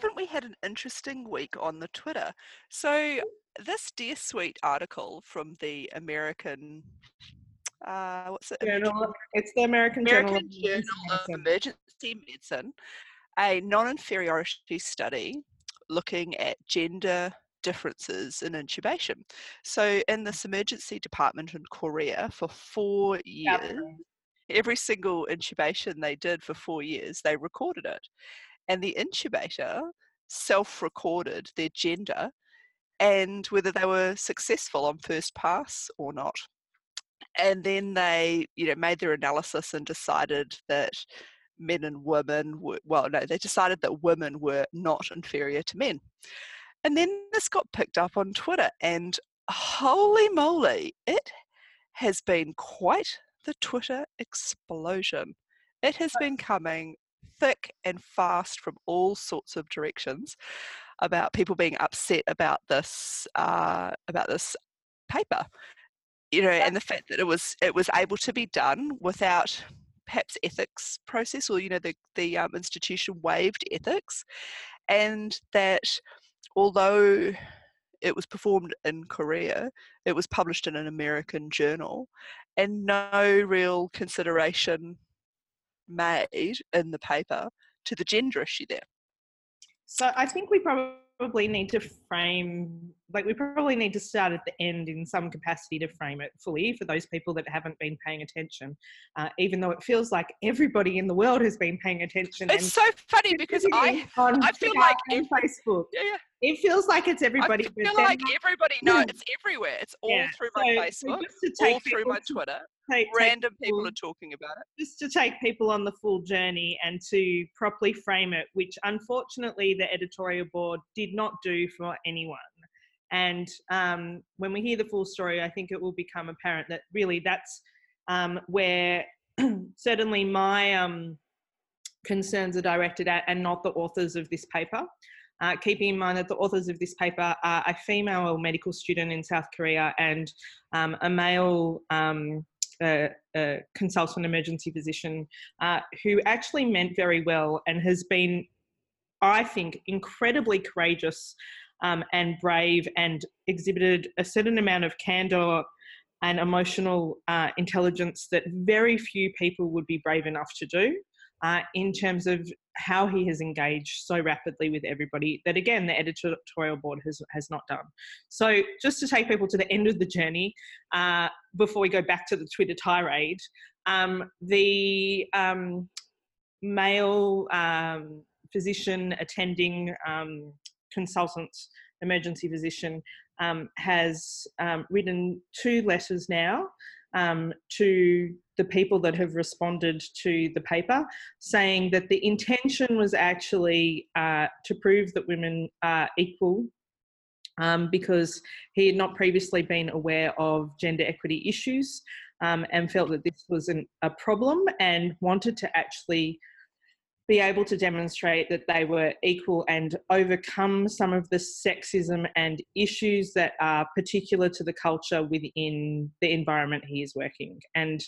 haven't we had an interesting week on the Twitter? So this Dear Sweet article from the American uh, what's it? Journal. It's the American, American Journal, Journal of Emergency Medicine, a non-inferiority study looking at gender differences in intubation. So in this emergency department in Korea for four years, every single intubation they did for four years, they recorded it. And the intubator self recorded their gender and whether they were successful on first pass or not. And then they, you know, made their analysis and decided that men and women were, well, no, they decided that women were not inferior to men. And then this got picked up on Twitter, and holy moly, it has been quite the Twitter explosion. It has been coming thick and fast from all sorts of directions about people being upset about this uh, about this paper you know and the fact that it was it was able to be done without perhaps ethics process or you know the the um, institution waived ethics and that although it was performed in Korea, it was published in an American journal, and no real consideration made in the paper to the gender issue there. So I think we probably need to frame, like, we probably need to start at the end in some capacity to frame it fully for those people that haven't been paying attention, uh, even though it feels like everybody in the world has been paying attention. It's so funny because I, I feel like Facebook. Yeah, yeah it feels like it's everybody. I feel like everybody. No, it's everywhere. It's all yeah. through my so, Facebook, so all through my Twitter. Take, Random take people, people are talking about it. Just to take people on the full journey and to properly frame it, which unfortunately the editorial board did not do for anyone. And um, when we hear the full story, I think it will become apparent that really that's um, where certainly my um, concerns are directed at, and not the authors of this paper. Uh, keeping in mind that the authors of this paper are a female medical student in South Korea and um, a male um, uh, uh, consultant emergency physician uh, who actually meant very well and has been, I think, incredibly courageous um, and brave and exhibited a certain amount of candor and emotional uh, intelligence that very few people would be brave enough to do uh, in terms of how he has engaged so rapidly with everybody that again the editorial board has has not done. So just to take people to the end of the journey uh, before we go back to the twitter tirade um, the um, male um, physician attending um, consultant emergency physician um, has um, written two letters now to the people that have responded to the paper, saying that the intention was actually uh, to prove that women are equal. Um, because he had not previously been aware of gender equity issues um, and felt that this was an, a problem and wanted to actually be able to demonstrate that they were equal and overcome some of the sexism and issues that are particular to the culture within the environment he is working. And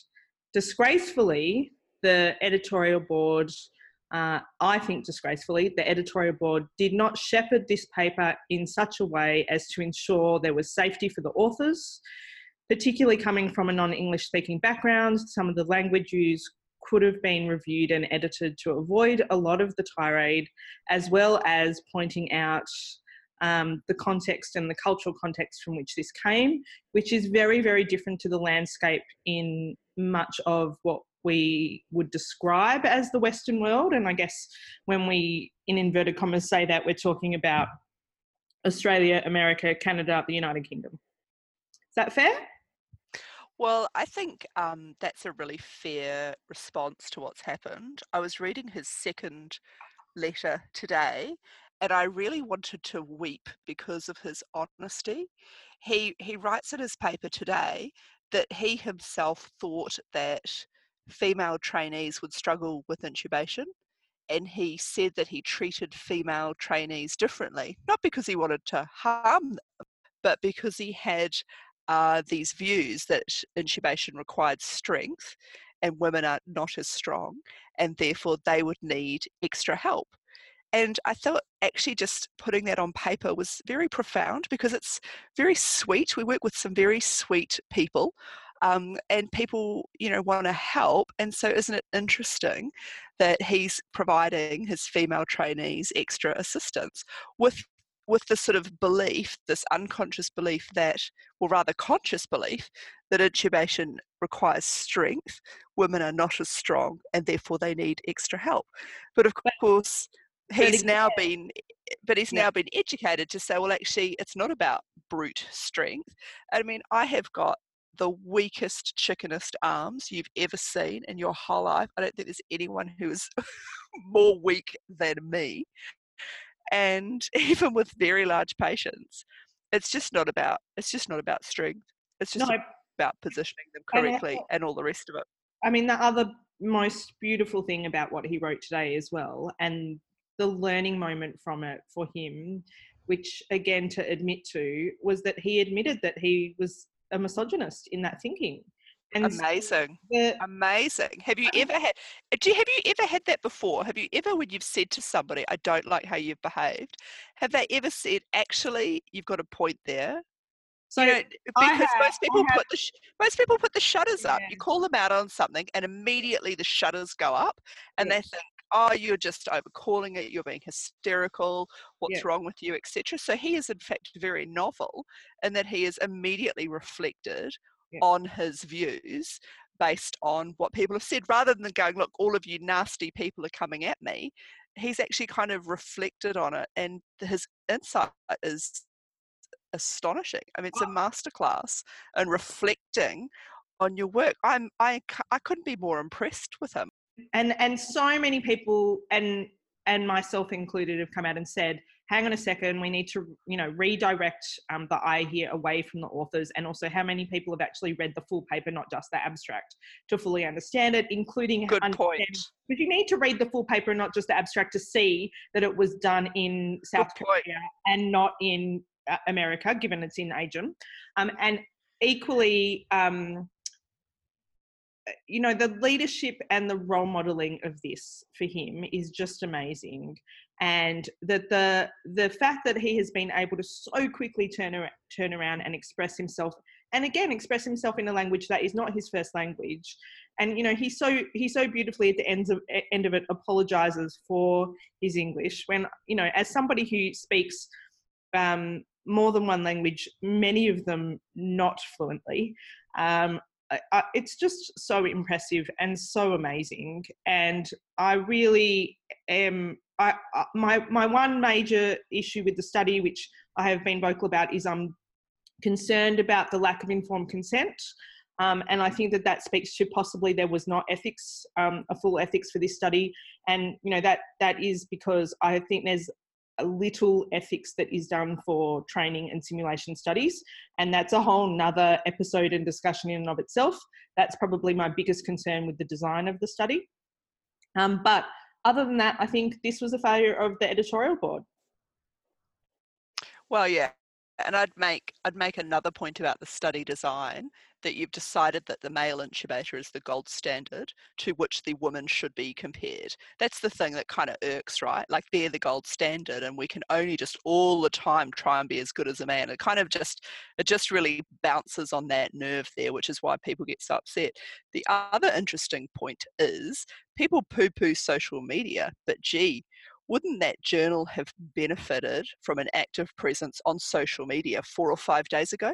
disgracefully, the editorial board, uh, I think disgracefully, the editorial board did not shepherd this paper in such a way as to ensure there was safety for the authors, particularly coming from a non English speaking background. Some of the language used could have been reviewed and edited to avoid a lot of the tirade, as well as pointing out um, the context and the cultural context from which this came, which is very, very different to the landscape in much of what we would describe as the Western world. And I guess when we, in inverted commas, say that, we're talking about Australia, America, Canada, the United Kingdom. Is that fair? Well, I think um, that's a really fair response to what's happened. I was reading his second letter today, and I really wanted to weep because of his honesty. He he writes in his paper today that he himself thought that female trainees would struggle with intubation, and he said that he treated female trainees differently, not because he wanted to harm them, but because he had are these views that intubation required strength and women are not as strong, and therefore they would need extra help. And I thought actually just putting that on paper was very profound because it's very sweet. We work with some very sweet people. Um, and people, you know, want to help. And so, isn't it interesting that he's providing his female trainees extra assistance with with this sort of belief, this unconscious belief that, or rather conscious belief, that intubation requires strength, women are not as strong and therefore they need extra help. But of course, he's now been eh, but he's yeah. now been educated to say well actually it's not about brute strength. I mean i have got the weakest chickenest arms you've ever seen in your whole life. I don't think there's anyone who is more weak than me. And even with very large patients it's just not about it's just not about strength. It's just no, about positioning them correctly and, and all the rest of it. I mean the other most beautiful thing about what he wrote today as well and the learning moment from it for him which again to admit to was that he admitted that he was a misogynist in that thinking. And amazing. the, amazing. Have you ever had do you, have you ever had that before? Have you ever when you've said to somebody i don't like how you've behaved have they ever said actually you've got a point there so you know, because have, most people have, put the sh- most people put the shutters yeah. up. You call them out on something and immediately the shutters go up and yes. they think oh you're just overcalling it? You're being hysterical. What's yeah. wrong with you etc so he is in fact very novel in that he is immediately reflected yeah. on his views based on what people have said. Rather than going look all of you nasty people are coming at me he's actually kind of reflected on it and his insight is astonishing. I mean it's a masterclass in reflecting on your work. I'm i i couldn't be more impressed with him and and so many people and and myself included have come out and said hang on a second we need to you know redirect um, the eye here away from the authors. And also how many people have actually read the full paper not just the abstract to fully understand it including good point. Because you need to read the full paper and not just the abstract to see that it was done in south good korea point. and not in uh, america given it's in asian um, and equally um, you know the leadership and the role modeling of this for him is just amazing. And that the the fact that he has been able to so quickly turn around, turn around and express himself and again express himself in a language that is not his first language. And you know he so he so beautifully at the end of end of it apologizes for his english when you know as somebody who speaks um, more than one language many of them not fluently um, It's just so impressive and so amazing. And I really am. I, my my one major issue with the study, which I have been vocal about, is I'm concerned about the lack of informed consent. Um, and I think that that speaks to possibly there was not ethics, um, a full ethics for this study, and you know that that is because I think there's little ethics that is done for training and simulation studies. And that's a whole nother episode and discussion in and of itself. That's probably my biggest concern with the design of the study. Um, but other than that, I think this was a failure of the editorial board. Well, yeah, and I'd make I'd make another point about the study design that you've decided that the male intubator is the gold standard to which the woman should be compared. That's the thing that kind of irks, right? Like they're the gold standard and we can only just all the time try and be as good as a man. It kind of just it just really bounces on that nerve there, which is why people get so upset. The other interesting point is people poo-poo social media, but gee, wouldn't that journal have benefited from an active presence on social media four or five days ago?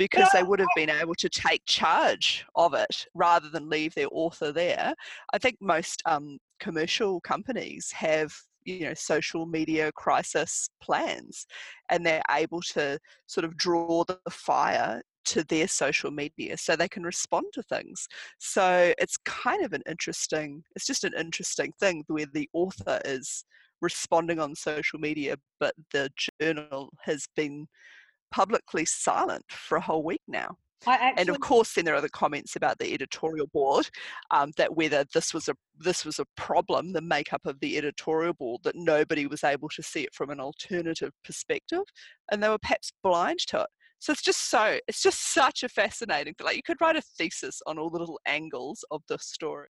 Because they would have been able to take charge of it rather than leave their author there. I think most um, commercial companies have you know social media crisis plans and they're able to sort of draw the fire to their social media so they can respond to things so it's kind of an interesting it's just an interesting thing where the author is responding on social media but the journal has been publicly silent for a whole week now. Actually, and of course, then there are the comments about the editorial board um, that whether this was a this was a problem, the makeup of the editorial board, that nobody was able to see it from an alternative perspective, and they were perhaps blind to it. So it's just so it's just such a fascinating. Thing. Like you could write a thesis on all the little angles of the story.